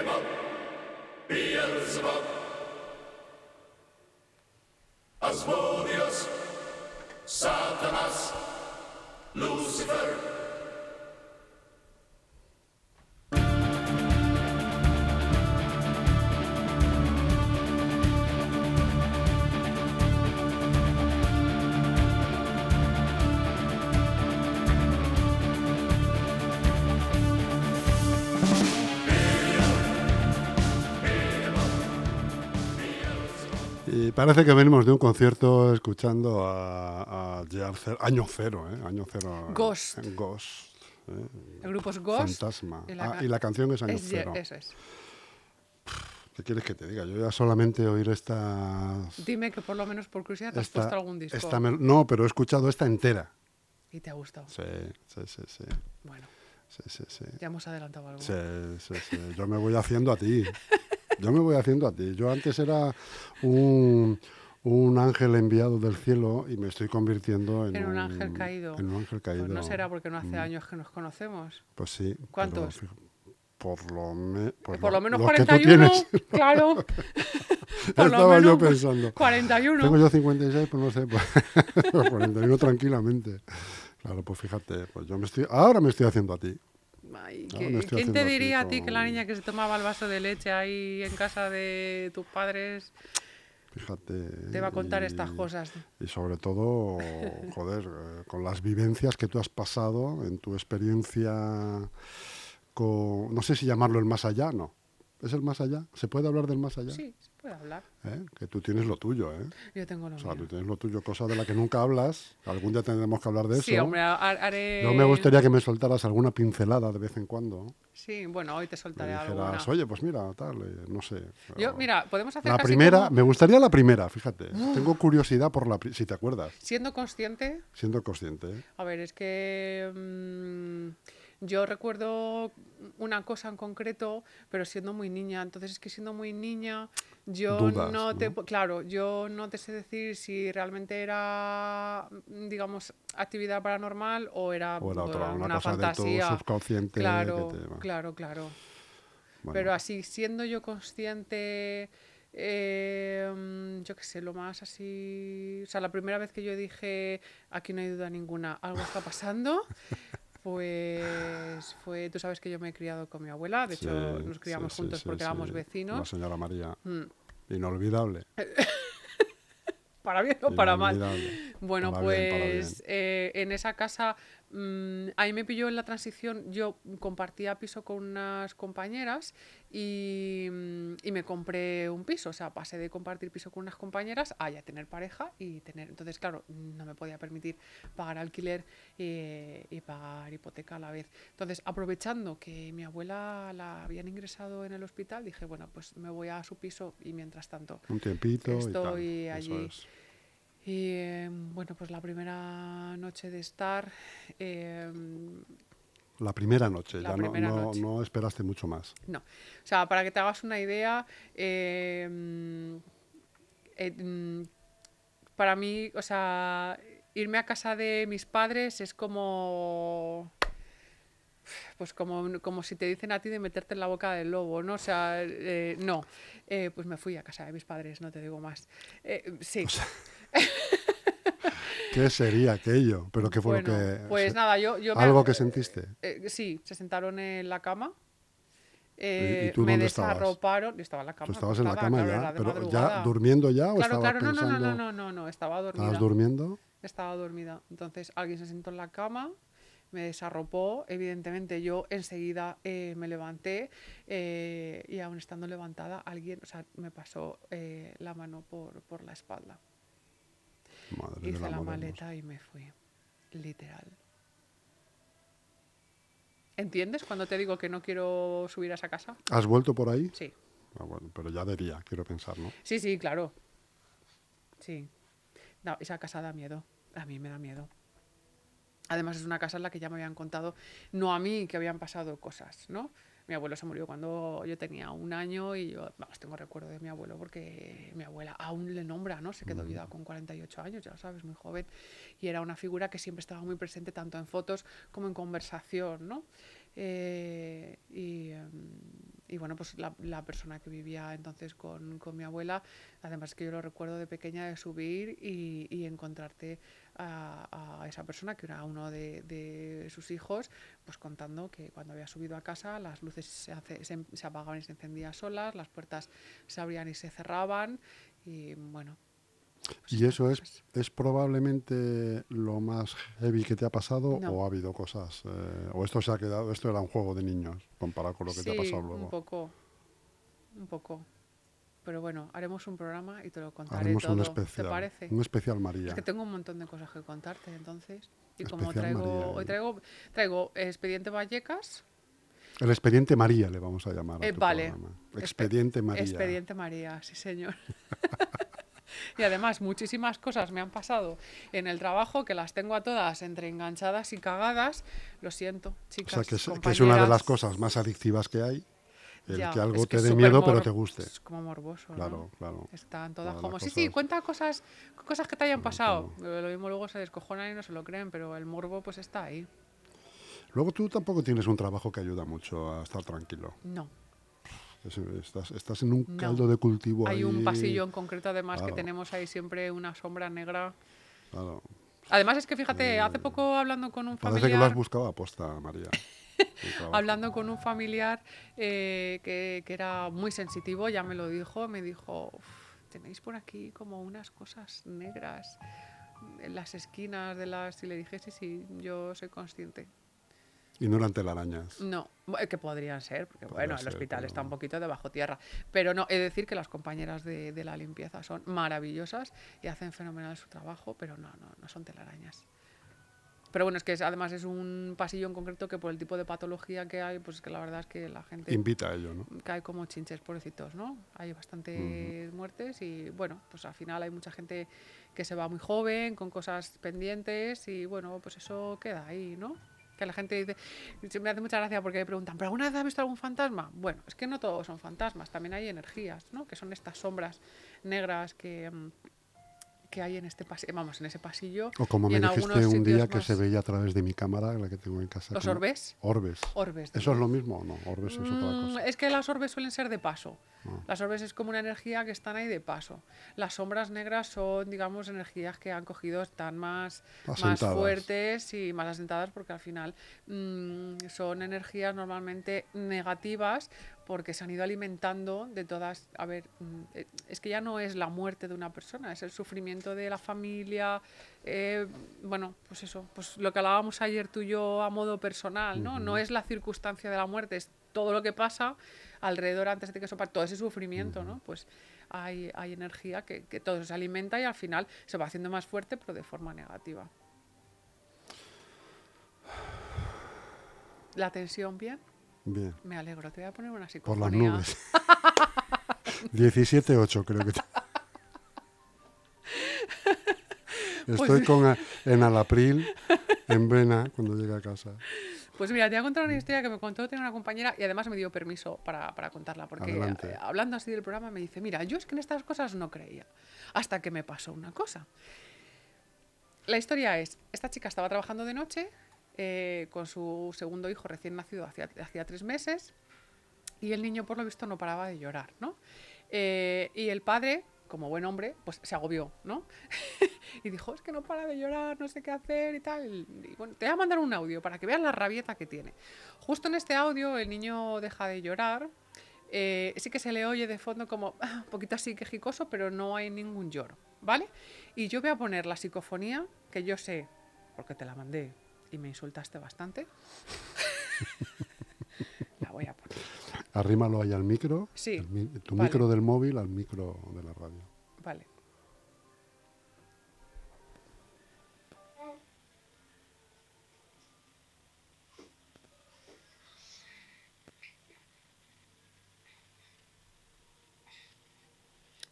about, be a about. Parece que venimos de un concierto escuchando a, a Zero- año cero, ¿eh? Año cero. Ghost. eh, Ghost. ¿eh? El grupo es Ghost. Fantasma. y la Ah, ca- y la canción es año es cero. Eso es. ¿Qué quieres que te diga? Yo ya solamente oír estas... Dime que por lo menos por curiosidad te has esta- puesto algún disco. esta no, pero he escuchado esta entera. Y te ha gustado. Sí, sí, sí, sí. Bueno, sí, sí, sí. ya hemos adelantado algo. Sí, sí, sí. Yo me voy haciendo a ti. Yo me voy haciendo a ti. Yo antes era un, un ángel enviado del cielo y me estoy convirtiendo en, En un ángel caído. En un ángel caído. Pues no será porque no hace Mm, años que nos conocemos. Pues sí. ¿Cuántos? por lo, me- pues por lo menos los que tú 41, tienes. claro. Por Estaba yo menos, pensando. 41. Tengo yo 56, pues no sé, pues, 41 tranquilamente. Claro, pues fíjate, pues yo me estoy, ahora me estoy haciendo a ti. Ay, No, ¿qué- me estoy ¿Quién te diría a ti que la niña que se tomaba el vaso de leche ahí en casa de tus padres Fíjate. te va a contar y- estas cosas? Y sobre todo, joder, eh, con las vivencias que tú has pasado en tu experiencia con, no sé si llamarlo el más allá, no. ¿Es el más allá? ¿Se puede hablar del más allá? Sí, puede hablar. ¿Eh? Que tú tienes lo tuyo, ¿eh? Yo tengo lo O sea, tú tienes lo tuyo, cosa de la que nunca hablas. Algún día tendremos que hablar de eso. Sí, hombre, ha- haré... Yo me gustaría que me soltaras alguna pincelada de vez en cuando. Sí, bueno, hoy te Me soltaré dijeras, alguna. oye, pues mira, tal, eh, no sé. Yo, mira, podemos hacer La casi primera, como- me gustaría la primera, fíjate. Tengo curiosidad por la, si te acuerdas, Siendo consciente, siendo consciente. a ver, es que mm, yo recuerdo una cosa en concreto, pero siendo muy niña. Entonces es que siendo muy niña, yo Dudas, no te, claro, yo no te sé decir si realmente era, digamos, actividad paranormal o era, O era otra, una, fantasía. de subconsciente. Claro, que te va- claro, claro. bueno, Pero así, siendo yo consciente, eh, mm, yo qué sé, lo más así... O sea, la primera vez que yo dije, aquí no hay duda ninguna, algo está pasando, pues fue, tú sabes que yo me he criado con mi abuela, de hecho nos criamos sí, juntos sí, porque éramos sí. La vecinos. señora María, Mm, inolvidable. Para bien o para mal. Bueno, Para bien, para pues eh, en esa casa, mm, ahí me pilló en la transición, yo compartía piso con unas compañeras y, mm, y me compré un piso, o sea, pasé de compartir piso con unas compañeras a ya tener pareja y tener, entonces claro, no me podía permitir pagar alquiler eh, y pagar hipoteca a la vez. Entonces, aprovechando que mi abuela la habían ingresado en el hospital, dije, bueno, pues me voy a su piso y mientras tanto Un tiempito Estoy y tal. eso allí. es. Y eh, bueno, pues la primera noche de estar, eh, La primera noche, La ya no, primera no, noche. no esperaste mucho más. no. O sea, para que te hagas una idea, eh, mm, eh, mm, para mí, o sea, irme a casa de mis padres es como pues como, como si te dicen a ti de meterte en la boca del lobo, ¿no? O sea, eh, no. Eh, pues me fui a casa de mis padres, no te digo más. Eh, sí. ¿Qué sería aquello? ¿Pero qué fue Bueno, lo que...? Pues nada, yo, yo me- ¿Algo que sentiste? Eh, sí, se sentaron en la cama. ¿Y eh, tú me dónde estabas? desarroparon. Yo estaba en la cama. Tú estabas en la cama claro, ya, pero ya durmiendo ya o Claro, estabas claro, no, no, pensando... no, no, no, no, no, estaba dormida. ¿Estabas durmiendo? Estaba dormida. Entonces alguien se sentó en la cama, me desarropó. Evidentemente yo enseguida eh, me levanté eh, y aún estando levantada, alguien, o sea, me pasó eh, la mano por, por la espalda. Madre Hice la hermoso. maleta y me fui. Literal. ¿Entiendes cuando te digo que no quiero subir a esa casa? ¿Has vuelto por ahí? Sí. Ah, bueno, pero ya de día, quiero pensar, ¿no? Sí, sí, claro. Sí. No, esa casa da miedo. A mí me da miedo. Además es una casa en la que ya me habían contado, no a mí, que habían pasado cosas, ¿no? Mi abuelo se murió cuando yo tenía un año y yo, vamos, tengo recuerdo de mi abuelo porque mi abuela aún le nombra, ¿no? Se quedó viuda con 48 años, ya lo sabes, muy joven. Y era una figura que siempre estaba muy presente tanto en fotos como en conversación, ¿no? Eh, y, em, y bueno, pues la, la persona que vivía entonces con, con mi abuela, además que yo lo recuerdo de pequeña de subir y, y encontrarte a, a esa persona que era uno de, de sus hijos, pues contando que cuando había subido a casa las luces se, hace- se, se apagaban y se encendían solas, las puertas se abrían y se cerraban y bueno. pues ¿Y estas eso es, cosas. es probablemente lo más heavy que te ha pasado No. o ha habido cosas? eh, ¿O esto se ha quedado, esto era un juego de niños comparado con lo que te ha pasado luego? un poco, un poco. Pero bueno, haremos un programa y te lo contaré Haremos todo. un ¿Te especial. parece? Un especial María. Es que tengo un montón de cosas que contarte, entonces. Y como Especial traigo, María, hoy ¿eh? traigo, traigo Expediente Vallecas, El expediente María le vamos a llamar. a Eh, tu vale. programa. Expe- Expediente María. Expediente María, sí señor. y además muchísimas cosas me han pasado en el trabajo que las tengo a todas entre enganchadas y cagadas. Lo siento, O chicas. sea, que es, que es una de las cosas más adictivas que hay. El Ya, que algo es que te dé miedo, pero te guste. Es como morboso, ¿no? Claro, claro. Están todas como, sí, sí, cuenta cosas, cosas que te hayan pasado. claro. Lo mismo luego se descojonan y no se lo creen, pero el morbo pues está ahí. Luego tú tampoco tienes un trabajo que ayuda mucho a estar tranquilo. No. Es- Estás, estás en un No. caldo de cultivo Hay un ahí, pasillo en concreto además Claro. que tenemos ahí siempre una sombra negra. claro. Además es que fíjate, hace poco hablando con un Eh, Parece que lo has familiar, buscado a posta, María. hablando con un familiar eh, que, que era muy sensitivo, ya me lo dijo, me dijo, "Uf, tenéis por aquí como unas cosas negras en las esquinas de las... Y le dije, sí, sí, yo soy consciente. Y no eran telarañas. No, bu- que podrían ser, porque Podría bueno, el hospital está un poquito debajo tierra. Pero no, he de decir que las compañeras de, de la limpieza son maravillosas y hacen fenomenal su trabajo, pero no, no, no son telarañas. Pero bueno, es que es- además es un pasillo en concreto que por el tipo de patología que hay, pues es que la verdad es que la gente Invita a ello, ¿no? cae como chinches, pobrecitos, ¿no? Hay bastantes muertes y bueno, pues al final hay mucha gente que se va muy joven, con cosas pendientes y bueno, pues eso queda ahí, ¿no? Que la gente dice, me hace mucha gracia porque me preguntan, ¿pero alguna vez has visto algún fantasma? Bueno, es que no todos son fantasmas, también hay energías, ¿no? Que son estas sombras negras que, mm, que hay en este pasillo, vamos, en ese pasillo. O como y me dijiste un día que se veía a través de mi cámara, la que tengo en casa. ¿Los orbes? Orbes. Orbes. ¿Eso es lo mismo o no? Orbes es otra Mm, cosa. Es que las orbes suelen ser de paso. Ah. Las orbes es como una energía que están ahí de paso. Las sombras negras son, digamos, energías que han cogido, están más, más fuertes y más asentadas porque al final mm, son energías normalmente negativas porque se han ido alimentando de todas... A ver, mm, eh, es que ya no es la muerte de una persona, es el sufrimiento de la familia. eh, bueno, pues eso, pues lo que hablábamos ayer tú y yo a modo personal, ¿no? No es la circunstancia de la muerte, es todo lo que pasa alrededor antes de que eso pase, todo ese sufrimiento, ¿no? Pues hay, hay energía que, que todo se alimenta y al final se va haciendo más fuerte, pero de forma negativa. La tensión, bien. Bien. Me alegro, te voy a poner una Por psicofonía. las nubes. 17-8 creo que... Pues Estoy con a- en Alapril, en Vena, cuando llegue a casa. Pues mira, te voy a contar una historia que me contó tenía una compañera y además me dio permiso para, para contarla, porque Adelante. eh, hablando así del programa me dice, mira, yo es que en estas cosas no creía, hasta que me pasó una cosa. La historia es, esta chica estaba trabajando de noche eh, con su segundo hijo recién nacido hacía, tres meses y el niño por lo visto no paraba de llorar, ¿no? Eh, y el padre, como buen hombre, pues se agobió, ¿no? y dijo, es que no para de llorar, no sé qué hacer y tal. Y bueno, te voy a mandar un audio para que veas la rabieta que tiene. Justo en este audio el niño deja de llorar. eh, sí que se le oye de fondo como un poquito así quejicoso, pero no hay ningún lloro, ¿vale? Y yo voy a poner la psicofonía, que yo sé, porque te la mandé y me insultaste bastante. la voy a poner. Arrímalo ahí al micro. Sí, mi- tu vale. micro del móvil al micro de la radio. Vale.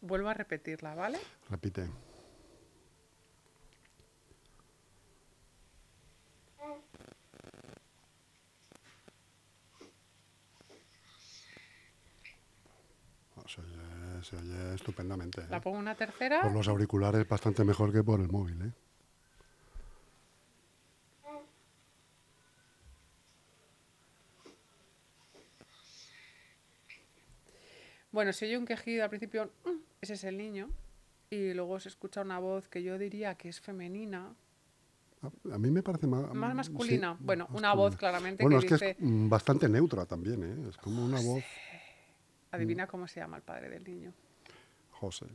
Vuelvo a repetirla, ¿vale? Repite. Ah, Se oye, se oye estupendamente. ¿eh? La pongo una tercera. Por los auriculares bastante mejor que por el móvil, ¿eh? Bueno, se oye un quejido al principio, "Mm", ese es el niño. Y luego se escucha una voz que yo diría que es femenina, A, a mí me parece más... más sí, masculina. bueno, una voz claramente Bueno, que es que dice, es mm, bastante neutra también, ¿eh? Es como una voz... adivina cómo se llama el padre del niño. José.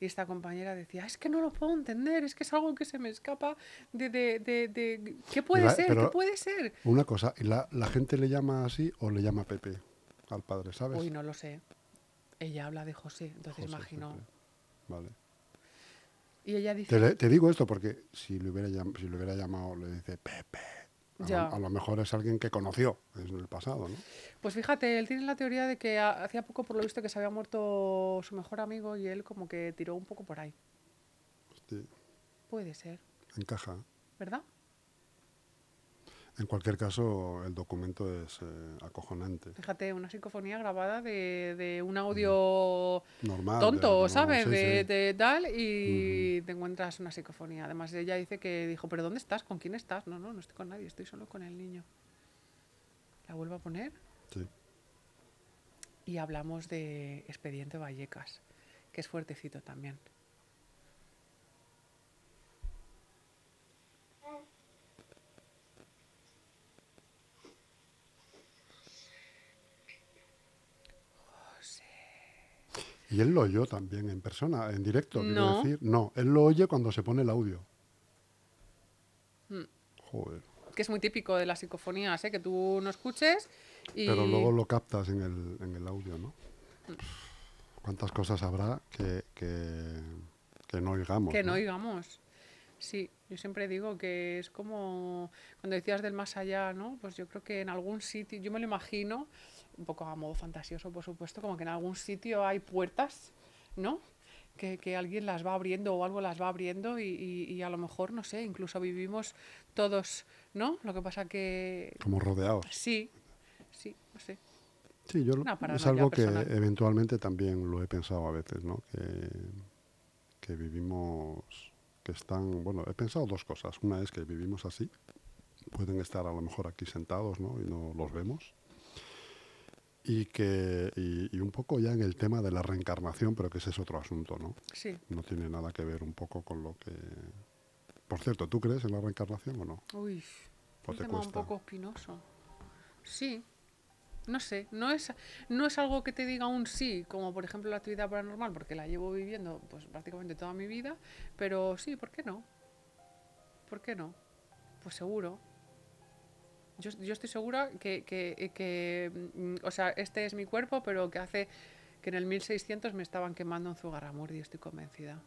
Y esta compañera decía, es que no lo puedo entender, es que es algo que se me escapa de... de, de, de- ¿Qué puede La- ser? ¿Qué puede ser? Una cosa, ¿y la, la gente le llama así o le llama Pepe al padre, sabes? Uy, no lo sé. Ella habla de José, entonces José, imagino. Pepe. Vale. Y ella dice, Te, digo esto porque si le hubiera, llam- si le hubiera llamado, le dice Pepe. A, Ya. Lo, a lo mejor es alguien que conoció en el pasado, ¿no? pues fíjate, él tiene la teoría de que ha- hacía poco por lo visto que se había muerto su mejor amigo y él como que tiró un poco por ahí. Sí, Puede ser, encaja. ¿verdad? En cualquier caso, el documento es eh, acojonante. Fíjate, una psicofonía grabada de, de un audio Normal. tonto, ¿sabes? sí, de, sí. de tal y te encuentras una psicofonía. Además, ella dice que dijo, ¿pero dónde estás? ¿Con quién estás? No, no, no estoy con nadie, estoy solo con el niño. La vuelvo a poner Sí. y hablamos de Expediente Vallecas, que es fuertecito también. Y él lo oyó también en persona, en directo, quiero No. decir. No, él lo oye cuando se pone el audio. Mm. Joder. Que es muy típico de las psicofonías, ¿eh? que tú no escuches y... Pero luego lo captas en el, en el audio, ¿no? ¿Cuántas cosas habrá que, que, que no oigamos? Que no oigamos. Sí, yo siempre digo que es como cuando decías del más allá, ¿no? Pues yo creo que en algún sitio, yo me lo imagino, un poco a modo fantasioso, por supuesto, como que en algún sitio hay puertas, ¿no? Que, que alguien las va abriendo o algo las va abriendo y, y- y a lo mejor, no sé, incluso vivimos todos, ¿no? Lo que pasa que Como rodeados. sí, sí, no sé. Sí, yo es algo que personal. eventualmente también lo he pensado a veces, ¿no? Que, que vivimos, que están, bueno, he pensado dos cosas. Una es que vivimos así, pueden estar a lo mejor aquí sentados, ¿no? Y no los vemos. Y que, y, y un poco ya en el tema de la reencarnación, pero que ese es otro asunto, ¿no? Sí. No tiene nada que ver un poco con lo que... Por cierto, ¿tú crees en la reencarnación o no? Uy, ¿O un te tema un cuesta? poco espinoso. Sí, no sé, no es, no es algo que te diga un sí, como por ejemplo la actividad paranormal, porque la llevo viviendo pues prácticamente toda mi vida, pero sí, ¿por qué no? ¿Por qué no? Pues seguro. Yo, yo estoy segura que, que, que, mm, o sea, este es mi cuerpo, pero que hace que en el 1600 me estaban quemando en Zugarramurdi, estoy convencida.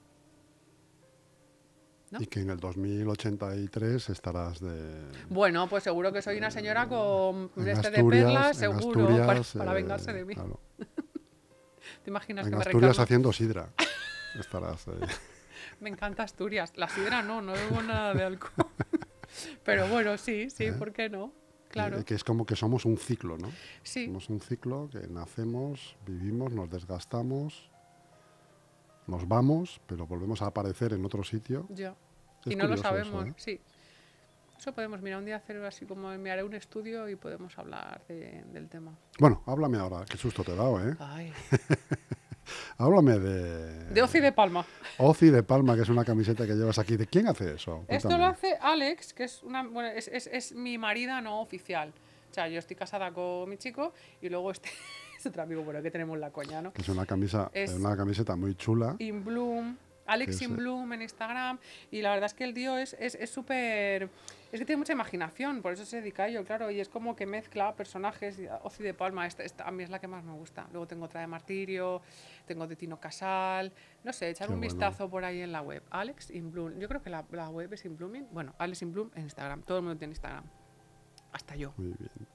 ¿No? Y que en el 2083 estarás de... Bueno, pues seguro que soy una señora con en este de Asturias- perlas, en seguro, Asturias, para eh, vengarse de mí. claro. ¿Te imaginas En que me Asturias haciendo sidra. Estarás. eh, Me encanta Asturias. La sidra no, no bebo nada de alcohol. Pero bueno, sí, sí, ¿por qué no? Claro. que es como que somos un ciclo, ¿no? Sí, Somos un ciclo que nacemos, vivimos, nos desgastamos, nos vamos, pero volvemos a aparecer en otro sitio. ya. Es Y no lo curioso eso, sabemos, ¿eh? sí. Eso podemos, mira, un día hacer así como me haré un estudio y podemos hablar de- del tema. Bueno, háblame ahora, qué susto te he dado, ¿eh? Ay. Háblame de... De Oci de Palma. Oci de Palma, que es una camiseta que llevas aquí. ¿De quién hace eso? Esto Cuéntame. lo hace Alex, que es una bueno, es, es- es mi marida no oficial. O sea, yo estoy casada con mi chico y luego este es otro amigo, bueno, que tenemos la coña, ¿no? Que es una camisa, Es- una camiseta muy chula. In Bloom, Alex. In Bloom en Instagram. Y la verdad es que el tío es es es súper. Es, que tiene mucha imaginación, por eso se dedica a ello, claro. Y es como que mezcla personajes. Oci de Palma, esta, esta a mí es la que más me gusta. Luego tengo otra de Martirio, tengo de Tino Casal. No sé, echar Qué un bueno. vistazo por ahí en la web. Alex In Bloom. Yo creo que la, la web es In Blooming. Bueno, Alex In Bloom en Instagram. Todo el mundo tiene Instagram. Hasta yo. Muy bien.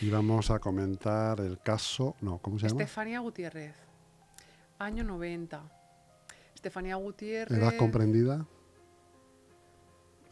Y vamos a comentar el caso. No, ¿cómo se llama? Estefanía Gutiérrez. Año 90. Estefanía Gutiérrez. ¿Edad comprendida?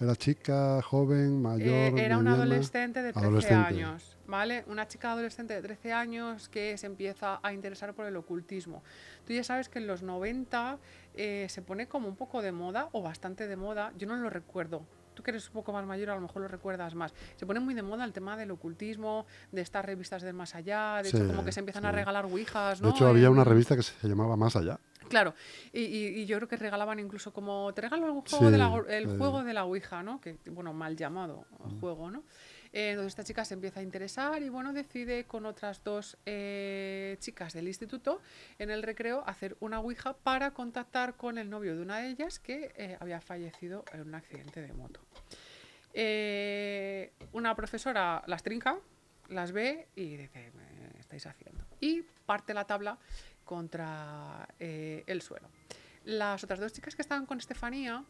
¿Era chica, joven, mayor? Eh, era una adolescente de 13 Adolescente. años, ¿vale? Una chica adolescente de 13 años que se empieza a interesar por el ocultismo. Tú ya sabes que en los 90 eh, se pone como un poco de moda, o bastante de moda, yo no lo recuerdo tú que eres un poco más mayor a lo mejor lo recuerdas más. Se pone muy de moda el tema del ocultismo, de estas revistas del más allá, de hecho Sí, como que se empiezan a sí. regalar ouijas, De ¿no? hecho, había una revista que se llamaba Más Allá. Claro, y, y- y yo creo que regalaban incluso como, te regalo el juego, de la, el juego de la Ouija, ¿no? Que, bueno, mal llamado juego, ¿no? Eh, entonces esta chica se empieza a interesar y, bueno, decide con otras dos eh, chicas del instituto en el recreo hacer una Ouija para contactar con el novio de una de ellas que eh, había fallecido en un accidente de moto. Una profesora las trinca, las ve y dice, ¿qué estáis haciendo? Y parte la tabla contra eh, el suelo. Las otras dos chicas que estaban con Estefanía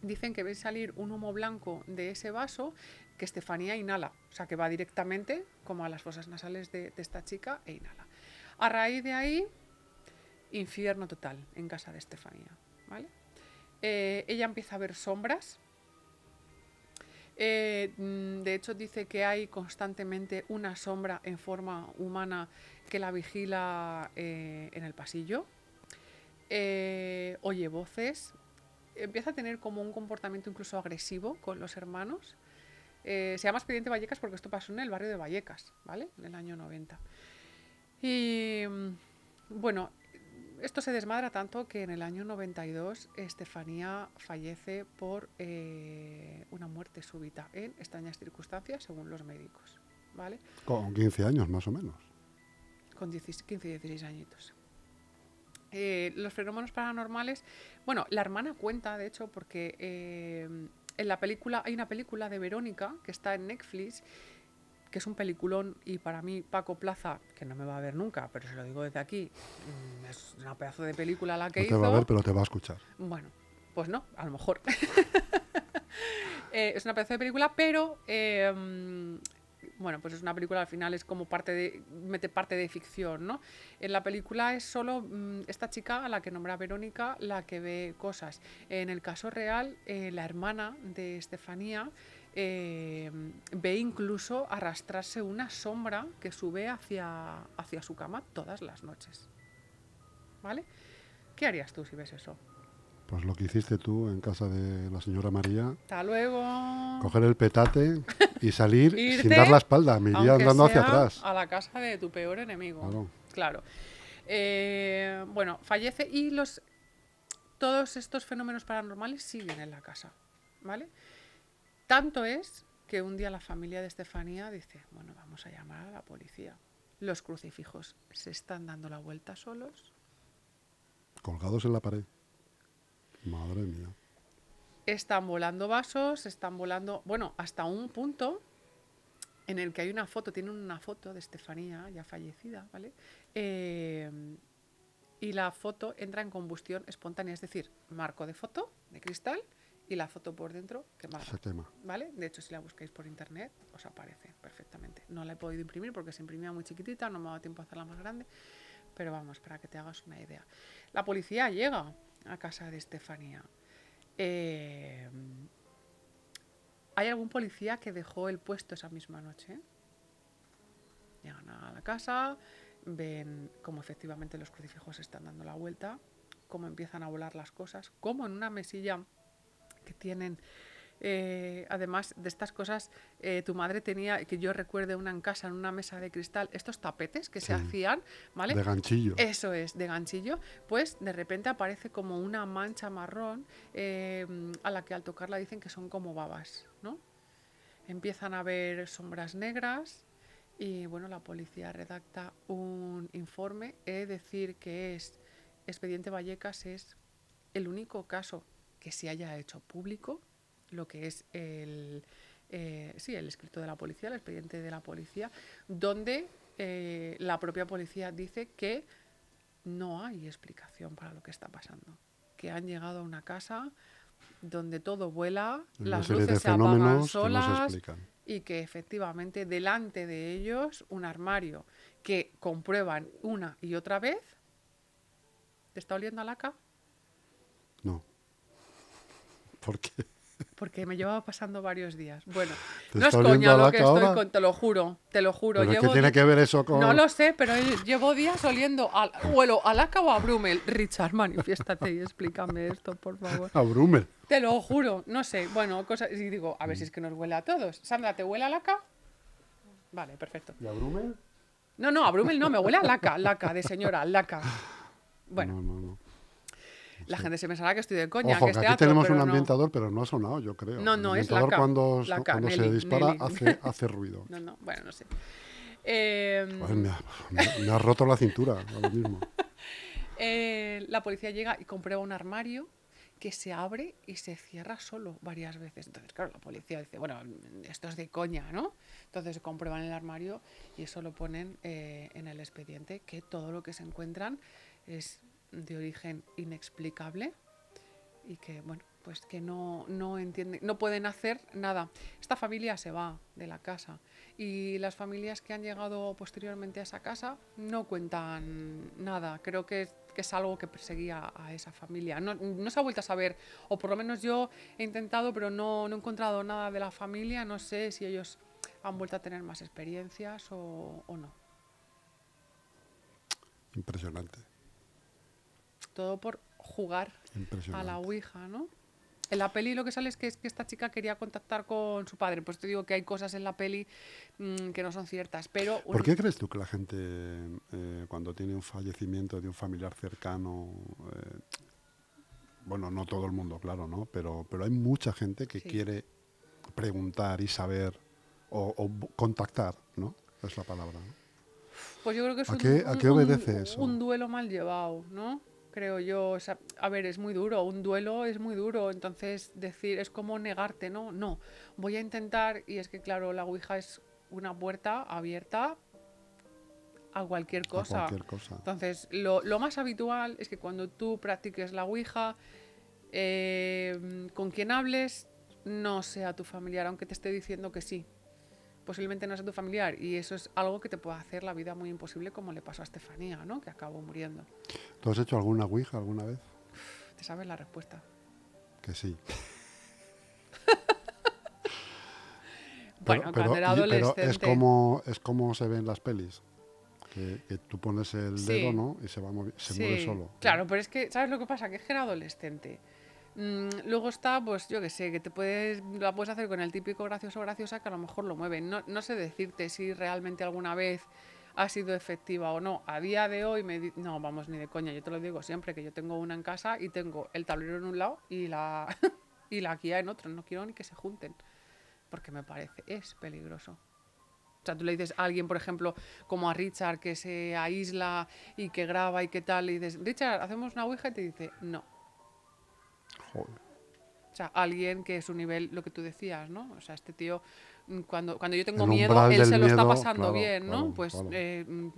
dicen que ven salir un humo blanco de ese vaso que Estefanía inhala, o sea que va directamente como a las fosas nasales de, esta chica e inhala. A raíz de ahí, infierno total en casa de Estefanía. ¿vale? Eh, ella empieza a ver sombras. Eh, mm, de hecho, dice que hay constantemente una sombra en forma humana que la vigila eh, en el pasillo. Eh, oye voces. Empieza a tener como un comportamiento incluso agresivo con los hermanos. Se llama Expediente Vallecas porque esto pasó en el barrio de Vallecas, ¿vale? En el año 90. Y mm, bueno, esto se desmadra tanto que en el año 92 Estefanía fallece por eh, una muerte súbita en extrañas circunstancias, según los médicos, ¿vale? Con 15 años, más o menos. Con 16 15 y 16 añitos. Eh, los fenómenos paranormales, bueno, la hermana cuenta, de hecho, porque eh, en la película, hay una película de Verónica que está en Netflix, que es un peliculón y para mí Paco Plaza, que no me va a ver nunca, pero se lo digo desde aquí, mm, es una pedazo de película la que No te hizo. va a ver, pero te va a escuchar. Bueno, pues no, a lo mejor. Eh, es una pedazo de película, pero eh, mm, bueno, pues es una película al final es como parte de mete parte de ficción, ¿no? En la película es solo mm, esta chica a la que nombra Verónica la que ve cosas. En el caso real, eh, la hermana de Estefanía eh, ve incluso arrastrarse una sombra que sube hacia, hacia su cama todas las noches. ¿Vale? ¿Qué harías tú si ves eso? Pues lo que hiciste tú en casa de la señora María, Hasta luego. coger el petate y salir Irte, sin dar la espalda. Me iría andando hacia atrás. A la casa de tu peor enemigo. Claro. Claro. Eh, bueno, fallece y los todos estos fenómenos paranormales siguen en la casa, ¿vale? Tanto es que un día la familia de Estefanía dice, bueno, vamos a llamar a la policía. Los crucifijos se están dando la vuelta solos, Colgados en la pared. Madre mía. están volando vasos, están volando, bueno, hasta un punto en el que hay una foto, tienen una foto de Estefanía ya fallecida, ¿vale? Eh, y la foto entra en combustión espontánea, es decir, marco de foto de cristal y la foto por dentro quemada. Se quema. ¿Vale? De hecho, si la buscáis por internet, os aparece perfectamente. No la he podido imprimir porque se imprimía muy chiquitita, no me ha dado tiempo a hacerla más grande, pero vamos, para que te hagas una idea. La policía llega a casa de Estefanía. Eh, ¿Hay algún policía que dejó el puesto esa misma noche? Llegan a la casa, ven cómo efectivamente los crucifijos están dando la vuelta, cómo empiezan a volar las cosas, cómo en una mesilla que tienen eh, además de estas cosas, eh, tu madre tenía, que yo recuerde una en casa, en una mesa de cristal, estos tapetes que se hacían, ¿vale? De ganchillo. Eso es, de ganchillo, pues de repente aparece como una mancha marrón eh, a la que al tocarla dicen que son como babas, ¿no? Empiezan a ver sombras negras y bueno, la policía redacta un informe. He de decir que es Expediente Vallecas es el único caso que se haya hecho público, lo que es el, eh, sí, el escrito de la policía, el expediente de la policía, donde eh, la propia policía dice que no hay explicación para lo que está pasando. Que han llegado a una casa donde todo vuela, Una las luces se apagan que solas y que efectivamente delante de ellos un armario que comprueban una y otra vez. ¿Te está oliendo a laca? ¿Por qué? Porque me llevaba pasando varios días. Bueno, ¿Te no es coña lo que estoy ahora? con, te lo juro, te lo juro. ¿Pero qué tiene que ver eso con...? No lo sé, pero llevo días oliendo al huelo a Laca o a Brumel. Richard, manifiéstate y explícame esto, por favor. A Brummel. Te lo juro, no sé. Bueno, cosas. Y digo, a ver si es que nos huele a todos. Sandra, ¿te huele a laca? Vale, perfecto. ¿Y a Brummel? No, no, a Brumel no, me huele a laca, laca, de señora, laca. Bueno, No, no, no. La gente se pensará que estoy de coña, Ojo, que que es aquí teatro, tenemos un no. ambientador, pero no ha sonado, yo creo. No, El no, es laca. cuando, cuando se dispara Nelly. hace, hace ruido. No, no, bueno, no sé. Eh, Joder, me, ha, me- me ha roto la cintura ahora mismo. eh, la policía llega y comprueba un armario que se abre y se cierra solo varias veces. Entonces, claro, la policía dice, bueno, esto es de coña, ¿no? Entonces comprueban el armario y eso lo ponen eh, en el expediente, que todo lo que se encuentran es de origen inexplicable y que, bueno, pues que no, no entienden, no pueden hacer nada. Esta familia se va de la casa y las familias que han llegado posteriormente a esa casa no cuentan nada. Creo que que es algo que perseguía a esa familia. No, no se ha vuelto a saber, o por lo menos yo he intentado, pero no, no he encontrado nada de la familia. No sé si ellos han vuelto a tener más experiencias o, o no. Impresionante. Todo por jugar a la Ouija, ¿no? En la peli lo que sale es que, es que esta chica quería contactar con su padre. Pues te digo que hay cosas en la peli mm, que no son ciertas. Pero ¿Por qué crees tú que la gente, eh, cuando tiene un fallecimiento de un familiar cercano, eh, bueno, no todo el mundo, claro, ¿no? Pero, pero hay mucha gente que Sí. quiere preguntar y saber o, contactar, ¿no? Es la palabra. ¿no? Pues yo creo que es ¿A un, qué- a qué un- obedece eso? un duelo mal llevado, ¿no? Creo yo. O sea, a ver, es muy duro. Un duelo es muy duro. Entonces, decir, es como negarte, ¿no? No. Voy a intentar. Y es que, claro, la Ouija es una puerta abierta a cualquier A cosa. cualquier cosa. Entonces, lo, lo más habitual es que cuando tú practiques la Ouija, eh, con quien hables no sea tu familiar, aunque te esté diciendo que sí. Posiblemente no sea tu familiar y eso es algo que te puede hacer la vida muy imposible como le pasó a Estefanía, ¿no? Que acabó muriendo. ¿Tú has hecho alguna Ouija alguna vez? ¿Te sabes la respuesta? Que sí. Bueno, cuando era pero adolescente... es como, es como se ve en las pelis. Que, que tú pones el Sí. dedo, ¿no? Y se, va se mueve Sí, solo. Claro, pero es que, ¿sabes lo que pasa? Que es que era adolescente. Mm, luego está, pues yo que sé, que te puedes, la puedes hacer con el típico gracioso graciosa que a lo mejor lo mueve. No, no sé decirte si realmente alguna vez ha sido efectiva o no. A día de hoy me no, vamos, ni de coña, yo te lo digo siempre, que yo tengo una en casa y tengo el tablero en un lado y la, y la guía en otro. No quiero ni que se junten, porque me parece, es peligroso. O sea, tú le dices a alguien, por ejemplo, como a Richard, que se aísla y que graba y qué tal, y dices, Richard, hacemos una Ouija y te dice, no. Joder. O sea, alguien que es un nivel, lo que tú decías, ¿no? O sea, este tío, mm, cuando, cuando yo tengo miedo, él se lo está pasando claro, bien, ¿no? claro, pues, claro. eh, mm,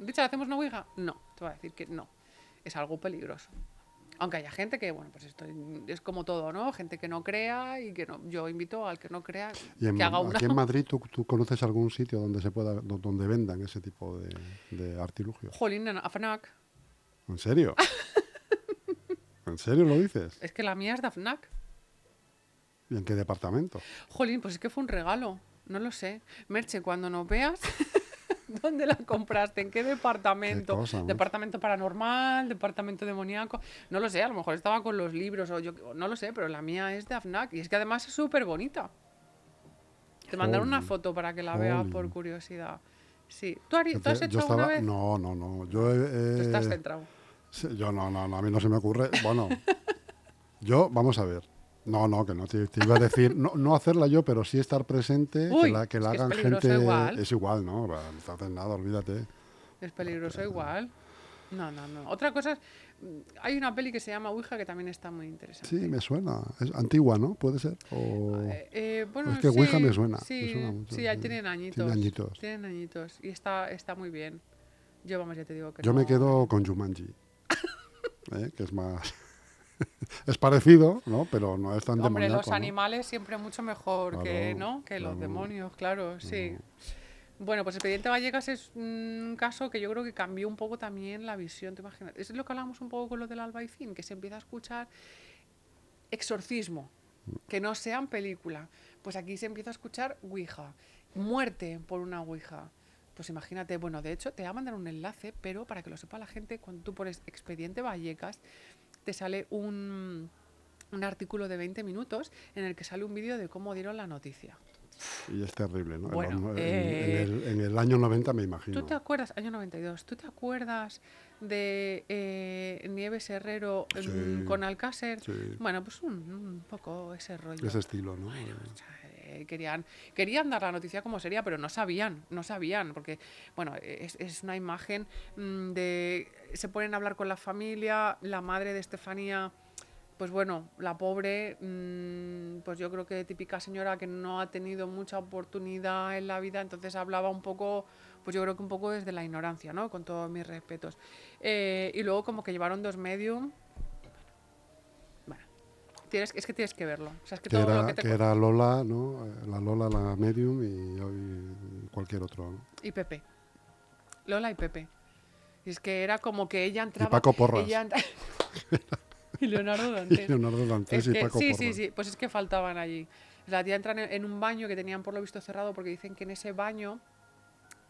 Richard, ¿hacemos una Ouija? No, te va a decir que no. Es algo peligroso. Aunque haya gente que, bueno, pues esto es como todo, ¿no? Gente que no crea y que no. Yo invito al que no crea Y en, que haga una. aquí en Madrid, ¿tú, tú conoces algún sitio donde se pueda, do- donde vendan ese tipo de, de artilugios? Jolín, a FNAC. ¿En serio? ¿En serio lo dices? Es que la mía es de FNAC. ¿Y en qué departamento? Jolín, pues es que fue un regalo. No lo sé. Merche, cuando nos veas, ¿dónde la compraste? ¿En qué departamento? Qué cosa, macho. ¿Departamento paranormal? ¿Departamento demoníaco? No lo sé, a lo mejor estaba con los libros o yo no lo sé, pero la mía es de AFNAC y es que además es súper bonita. Te mandaron una foto para que la veas por curiosidad. Sí. ¿Tú, Ari- Yo ¿tú has te- hecho yo alguna estaba- vez? No, no, no. Yo, eh, Tú estás centrado. Sí, yo no, no, no, a mí no se me ocurre. Bueno, yo, vamos a ver. No, no, que no, te, te iba a decir, no, no hacerla yo, pero sí estar presente, que Uy, la, que es la que es hagan peligroso gente. igual. Es igual, ¿no? No haces nada, olvídate. Es peligroso igual. No, no, no. Otra cosa es, hay una peli que se llama Ouija que también está muy interesante. Sí, me suena. Es antigua, ¿no? Puede ser. O... Eh, eh, bueno, Es que Ouija sí, me suena, me Sí, suena mucho, sí, ahí sí. tienen añitos. Tiene añitos. Tienen añitos. Y está, está muy bien. Yo, vamos, ya te digo que Yo no- me quedo con Jumanji. ¿eh? Que es más. es parecido, ¿no? Pero no es tan Hombre, demoníaco. los ¿no? animales siempre mucho mejor que, ¿no? que los demonios, claro, sí. Bueno, pues Expediente Vallecas es un caso que yo creo que cambió un poco también la visión, te imaginas. Es lo que hablamos un poco con lo del albaicín, que se empieza a escuchar exorcismo. que no sean película. Pues aquí se empieza a escuchar Ouija, muerte por una Ouija. Pues imagínate, bueno, de hecho te va a mandar un enlace, pero para que lo sepa la gente, cuando tú pones expediente Vallecas, te sale un, un artículo de 20 minutos en el que sale un vídeo de cómo dieron la noticia. Y es terrible, ¿no? En Bueno, en, eh, en el, en el año 90 me imagino. ¿Tú te acuerdas, año 92, ¿tú te acuerdas de eh, Nieves Herrero mm, Sí. con Alcácer? Sí. Bueno, pues un, un poco ese rollo. Ese estilo, ¿no? O sea, eh, querían, querían dar la noticia como sería, pero no sabían, no sabían, porque, bueno, es, es una imagen mm, de... Se ponen a hablar con la familia, la madre de Estefanía, pues bueno, la pobre, mm, pues yo creo que típica señora que no ha tenido mucha oportunidad en la vida, entonces hablaba un poco, pues yo creo que un poco desde la ignorancia, ¿no? Con todos mis respetos. Eh, y luego como que llevaron dos medium. Tienes, es que tienes que verlo. O sea, es que que todo lo era, que te que era Lola, ¿no? Eh, La Lola, la medium y hoy cualquier otro, ¿no? Y Pepe. Lola y Pepe. Y es que era como que ella entraba. Paco Porras. entra- y Leonardo Y Dantes. Leonardo Dantes Es y Paco sí, Porras. sí, sí. Pues es que faltaban allí. La tía entran en, en un baño que tenían por lo visto cerrado porque dicen que en ese baño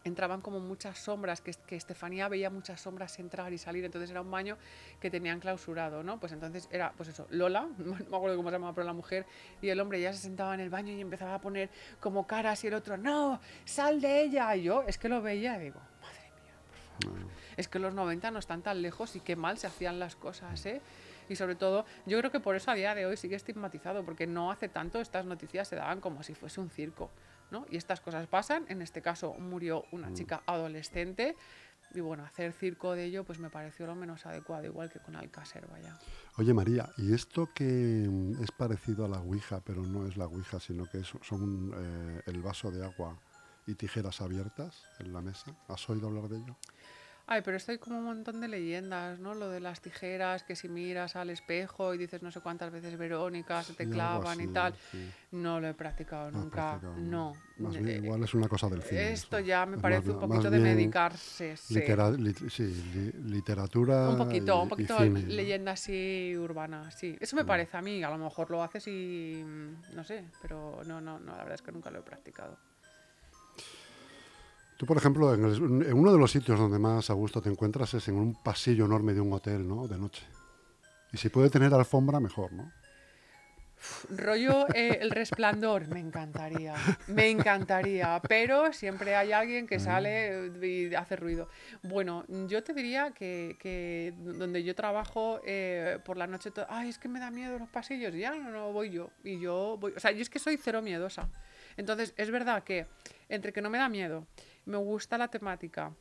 entraban como muchas sombras, que, que Estefanía veía muchas sombras entrar y salir, entonces era un baño que tenían clausurado, ¿no? Pues entonces era, pues eso, Lola, no me acuerdo cómo se llamaba, pero la mujer, y el hombre ya se sentaba en el baño y empezaba a poner como caras y el otro, no, sal de ella, y yo es que lo veía y digo, madre mía, por favor. Es que los 90 no están tan lejos y qué mal se hacían las cosas, ¿eh? Y sobre todo, yo creo que por eso a día de hoy sigue estigmatizado, porque no hace tanto estas noticias se daban como si fuese un circo, ¿no? Y estas cosas pasan, en este caso murió una chica adolescente, y bueno, hacer circo de ello pues me pareció lo menos adecuado, igual que con Alcácer, vaya. Oye María, ¿y esto que mm, es parecido a la Ouija, pero no es la Ouija, sino que es- son eh, el vaso de agua y tijeras abiertas en la mesa? ¿Has oído hablar de ello? Ay, pero esto hay como un montón de leyendas, ¿no? Lo de las tijeras, que si miras al espejo y dices no sé cuántas veces Verónica, se te Sí, clavan y tal. sí. No lo he practicado No nunca, practicado, no. Más Eh, bien, igual es una cosa del cine. Esto eso. ya me parece más un poquito de medicarse. sí. litera- lit- sí, li- literatura. Un poquito, y- un poquito cine, leyenda así urbana, sí. Eso me parece a mí, a lo mejor lo haces y mm, no sé, pero no, no, no, la verdad es que nunca lo he practicado. Tú, por ejemplo, en, el- en uno de los sitios donde más a gusto te encuentras es en un pasillo enorme de un hotel, ¿no? De noche. Y si puede tener alfombra, mejor, ¿no? Rollo eh, El Resplandor, me encantaría, me encantaría, pero siempre hay alguien que sale eh, y hace ruido. Bueno, yo te diría que, que donde yo trabajo eh, por la noche, to- ay, es que me da miedo los pasillos, ya no, no voy yo, y yo voy, o sea, yo es que soy cero miedosa. Entonces, es verdad que entre que no me da miedo, me gusta la temática,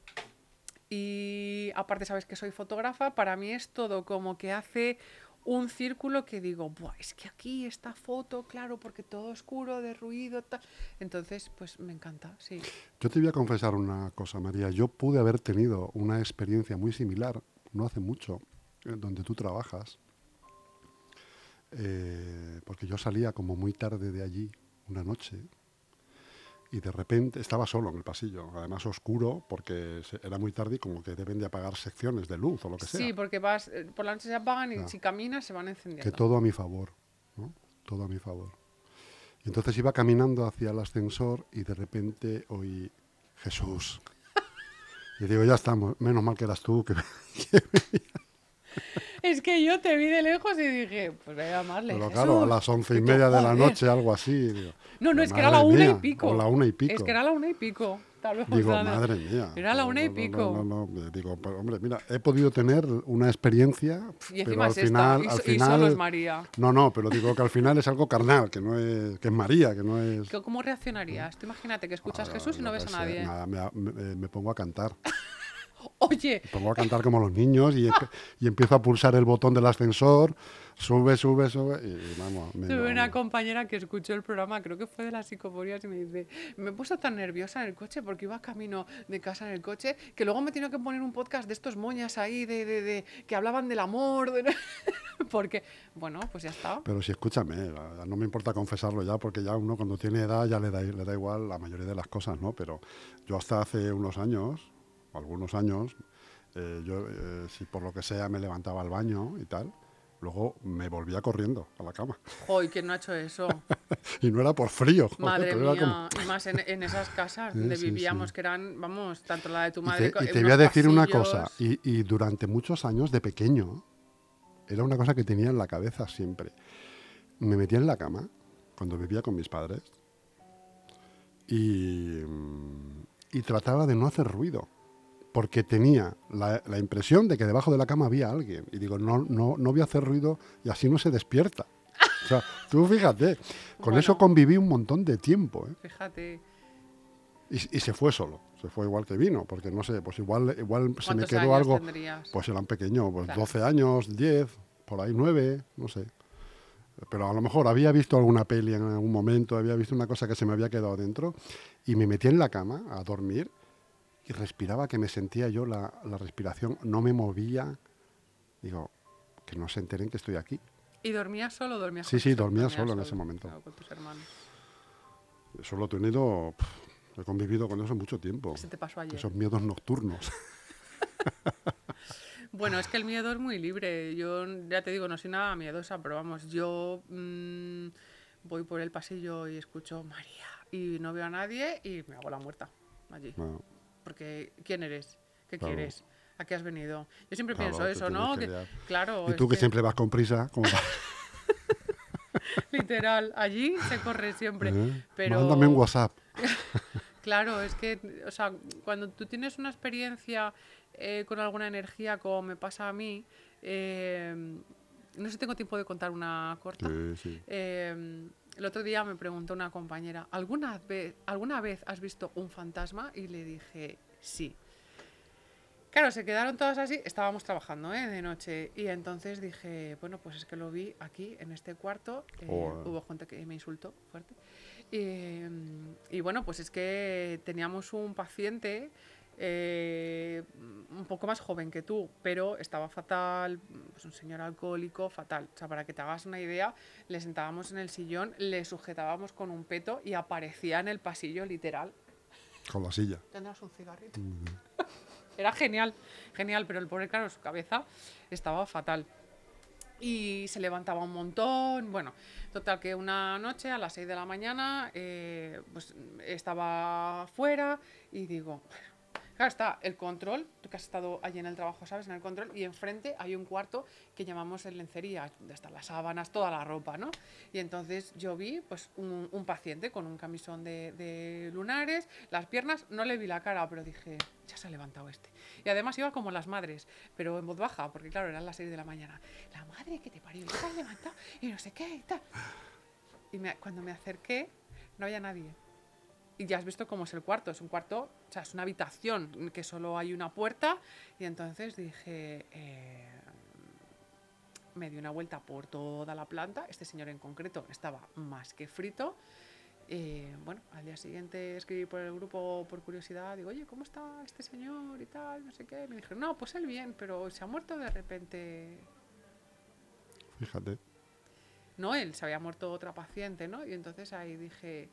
y aparte sabes que soy fotógrafa, para mí es todo como que hace un círculo que digo, Buah, es que aquí esta foto, claro, porque todo oscuro, de ruido, tal. Entonces, pues me encanta, sí. Yo te voy a confesar una cosa, María. Yo pude haber tenido una experiencia muy similar, no hace mucho, donde tú trabajas, eh, porque yo salía como muy tarde de allí, una noche, y de repente estaba solo en el pasillo, además oscuro, porque era muy tarde y como que deben de apagar secciones de luz o lo que sea. Sí, porque vas, eh, por la noche se apagan y Ya. si caminas se van que encendiendo. todo a mi favor, ¿no? Todo a mi favor. Y entonces iba caminando hacia el ascensor y de repente oí Jesús. Y digo, ya estamos, menos mal que eras tú. Que... Es que yo te vi de lejos y dije, pues voy a llamarle. Pero Jesús. claro, a las once y media de la noche, algo así. digo, No, no, "Pero es que era la una y mía", pico. O la una y pico. Es que era la una y pico. Tal vez Digo, madre mía. Era la una y pico. No, no, no, Digo, pero, hombre, mira, he podido tener una experiencia, Y pero al esta, final, y, al so- y final, solo es María. no, no, pero digo que al final es algo carnal, que no es, que es María, que no es. ¿Qué- ¿Cómo reaccionarías? Tú imagínate que escuchas Ah, Jesús y no ves a nadie. nada, me, me- me pongo a cantar. Oye, pongo a cantar como los niños y, empiezo a pulsar el botón del ascensor, sube, sube, sube y, vamos. me- tuve una compañera que escuchó el programa, creo que fue de las psicofonías, y me dice, me he puesto tan nerviosa en el coche porque iba camino de casa en el coche, que luego me he tenido que poner un podcast de estos moñas ahí, de, de- de- que hablaban del amor, de- porque, bueno, pues ya está. Pero sí, escúchame, no me importa confesarlo ya, porque ya uno cuando tiene edad ya le da, le da igual la mayoría de las cosas, ¿no? Pero yo hasta hace unos años, algunos años, eh, yo, eh, si por lo que sea me levantaba al baño y tal, Luego me volvía corriendo a la cama. Joy, ¿quién no ha hecho eso? Y no era por frío. joder, Madre era mía, como- y más en, en esas casas Sí, donde sí, vivíamos, sí. que eran, vamos, tanto la de tu Y madre... te, co- y te voy a decir una cosa, y, y durante muchos años de pequeño, era una cosa que tenía en la cabeza siempre. Me metía en la cama cuando vivía con mis padres y, mm, y trataba de no hacer ruido, porque tenía la, la impresión de que debajo de la cama había alguien. Y digo, no, no, no voy a hacer ruido y así no se despierta. O sea, tú fíjate, con Bueno. eso conviví un montón de tiempo. ¿eh? Fíjate, Y, y se fue solo, se fue igual que vino, porque no sé, pues igual, igual se me ¿cuántos quedó años algo, tendrías? pues eran pequeños, pues Claro. 12 años, 10, por ahí 9, no sé. Pero a lo mejor había visto alguna peli en algún momento, había visto una cosa que se me había quedado dentro y me metí en la cama a dormir y respiraba que me sentía yo la, la respiración, no me movía. Digo, que no se enteren que estoy aquí. ¿Y dormías solo dormías Sí, sí, dormía solo en ese momento. claro, con tus hermanos. Eso lo he tenido, he convivido con eso mucho tiempo. Se te pasó ayer. Esos miedos nocturnos. Bueno, es que el miedo es muy libre. Yo ya te digo, no soy nada miedosa, pero vamos, yo mm, voy por el pasillo y escucho María y no veo a nadie y me hago la muerta allí. Bueno, Porque ¿quién eres? ¿Qué Claro. quieres? ¿A qué has venido? Yo siempre Claro, pienso eso, ¿no? que Que- liar. claro, y tú que siempre vas con prisa, literal, allí se corre siempre. ¿Eh? Pero Mándame un WhatsApp. Claro, es que, o sea, cuando tú tienes una experiencia eh, con alguna energía, como me pasa a mí, eh, no sé si tengo tiempo de contar una corta. Sí, sí. El otro día me preguntó una compañera, ¿alguna vez, ¿alguna vez has visto un fantasma? Y le dije, sí. Claro, se quedaron todas así, estábamos trabajando ¿eh? de noche y entonces dije, bueno, pues es que lo vi aquí, en este cuarto, eh, hubo gente que me insultó fuerte. Y, y bueno, pues es que teníamos un paciente eh, un poco más joven que tú, pero estaba fatal, pues un señor alcohólico, fatal. O sea, para que te hagas una idea, le sentábamos en el sillón, le sujetábamos con un peto y aparecía en el pasillo literal. Con la silla. Tendrás un cigarrito. Era genial, genial, pero el pobre, claro, su cabeza estaba fatal. Y se levantaba un montón. Bueno, total que una noche a las 6 de la mañana eh, pues estaba fuera y digo, claro, está el control, tú que has estado allí en el trabajo, ¿sabes? En el control, y enfrente hay un cuarto que llamamos el lencería, donde están las sábanas, toda la ropa, ¿no? Y entonces yo vi pues un, un paciente con un camisón de, de lunares, las piernas, no le vi la cara, pero dije, ya se ha levantado este. Y además iba como las madres, pero en voz baja, porque claro, eran las 6 de la mañana. La madre que te parió, ya se ha levantado y no sé qué y tal. Y me- cuando me acerqué, no había nadie. Y ya has visto cómo es el cuarto. Es un cuarto, o sea, es una habitación que solo hay una puerta. Y entonces dije, eh, me di una vuelta por toda la planta. Este señor en concreto estaba más que frito. Eh, bueno, al día siguiente escribí por el grupo por curiosidad. Digo, oye, ¿cómo está este señor y tal? No sé qué. Me dijeron, no, pues él bien, pero se ha muerto de repente. Fíjate. No él, se había muerto otra paciente, ¿no? Y entonces ahí dije,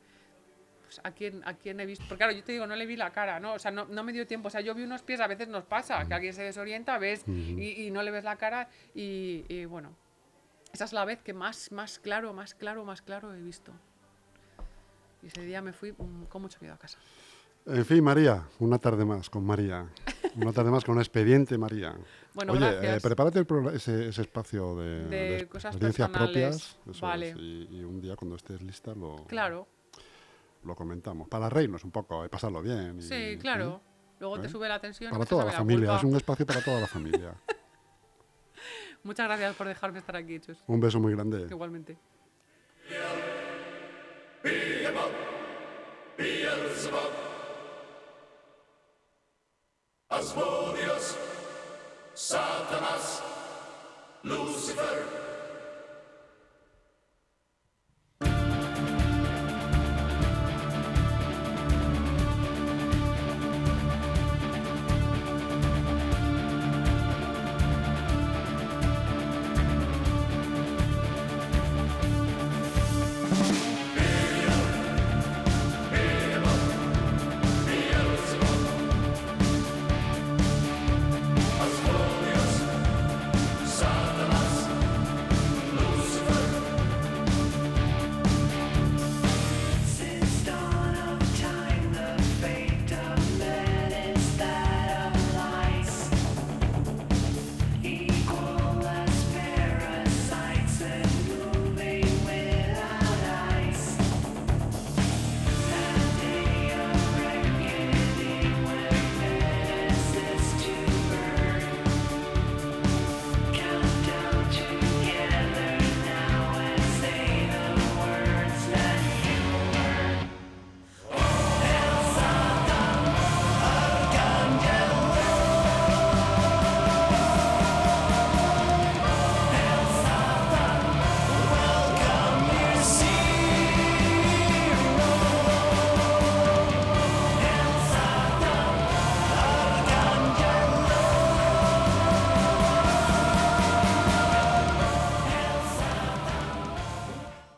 pues, ¿a quién, ¿a quién he visto? Porque claro, yo te digo, no le vi la cara, ¿no? O sea, no, no me dio tiempo. O sea, yo vi unos pies, a veces nos pasa, que alguien se desorienta, ves, y, y no le ves la cara. Y, y, bueno, esa es la vez que más, más claro, más claro, más claro he visto. Y ese día me fui mm, con mucho miedo a casa. En fin, María, una tarde más con María. Una tarde más con expediente María. Bueno, Oye, eh, prepárate el ese, ese espacio de, De de cosas experiencias personales. propias. eso Vale. es, y, y un día cuando estés lista lo, Claro, lo comentamos. Para reírnos un poco, eh, pasarlo bien. y- sí, claro. Luego te ¿Eh? sube la tensión. Para toda la familia, culpa. es un espacio para toda la familia. Muchas gracias por dejarme estar aquí, Chus. un beso muy grande. Igualmente. Asmodeus, Satanas, Lucifer,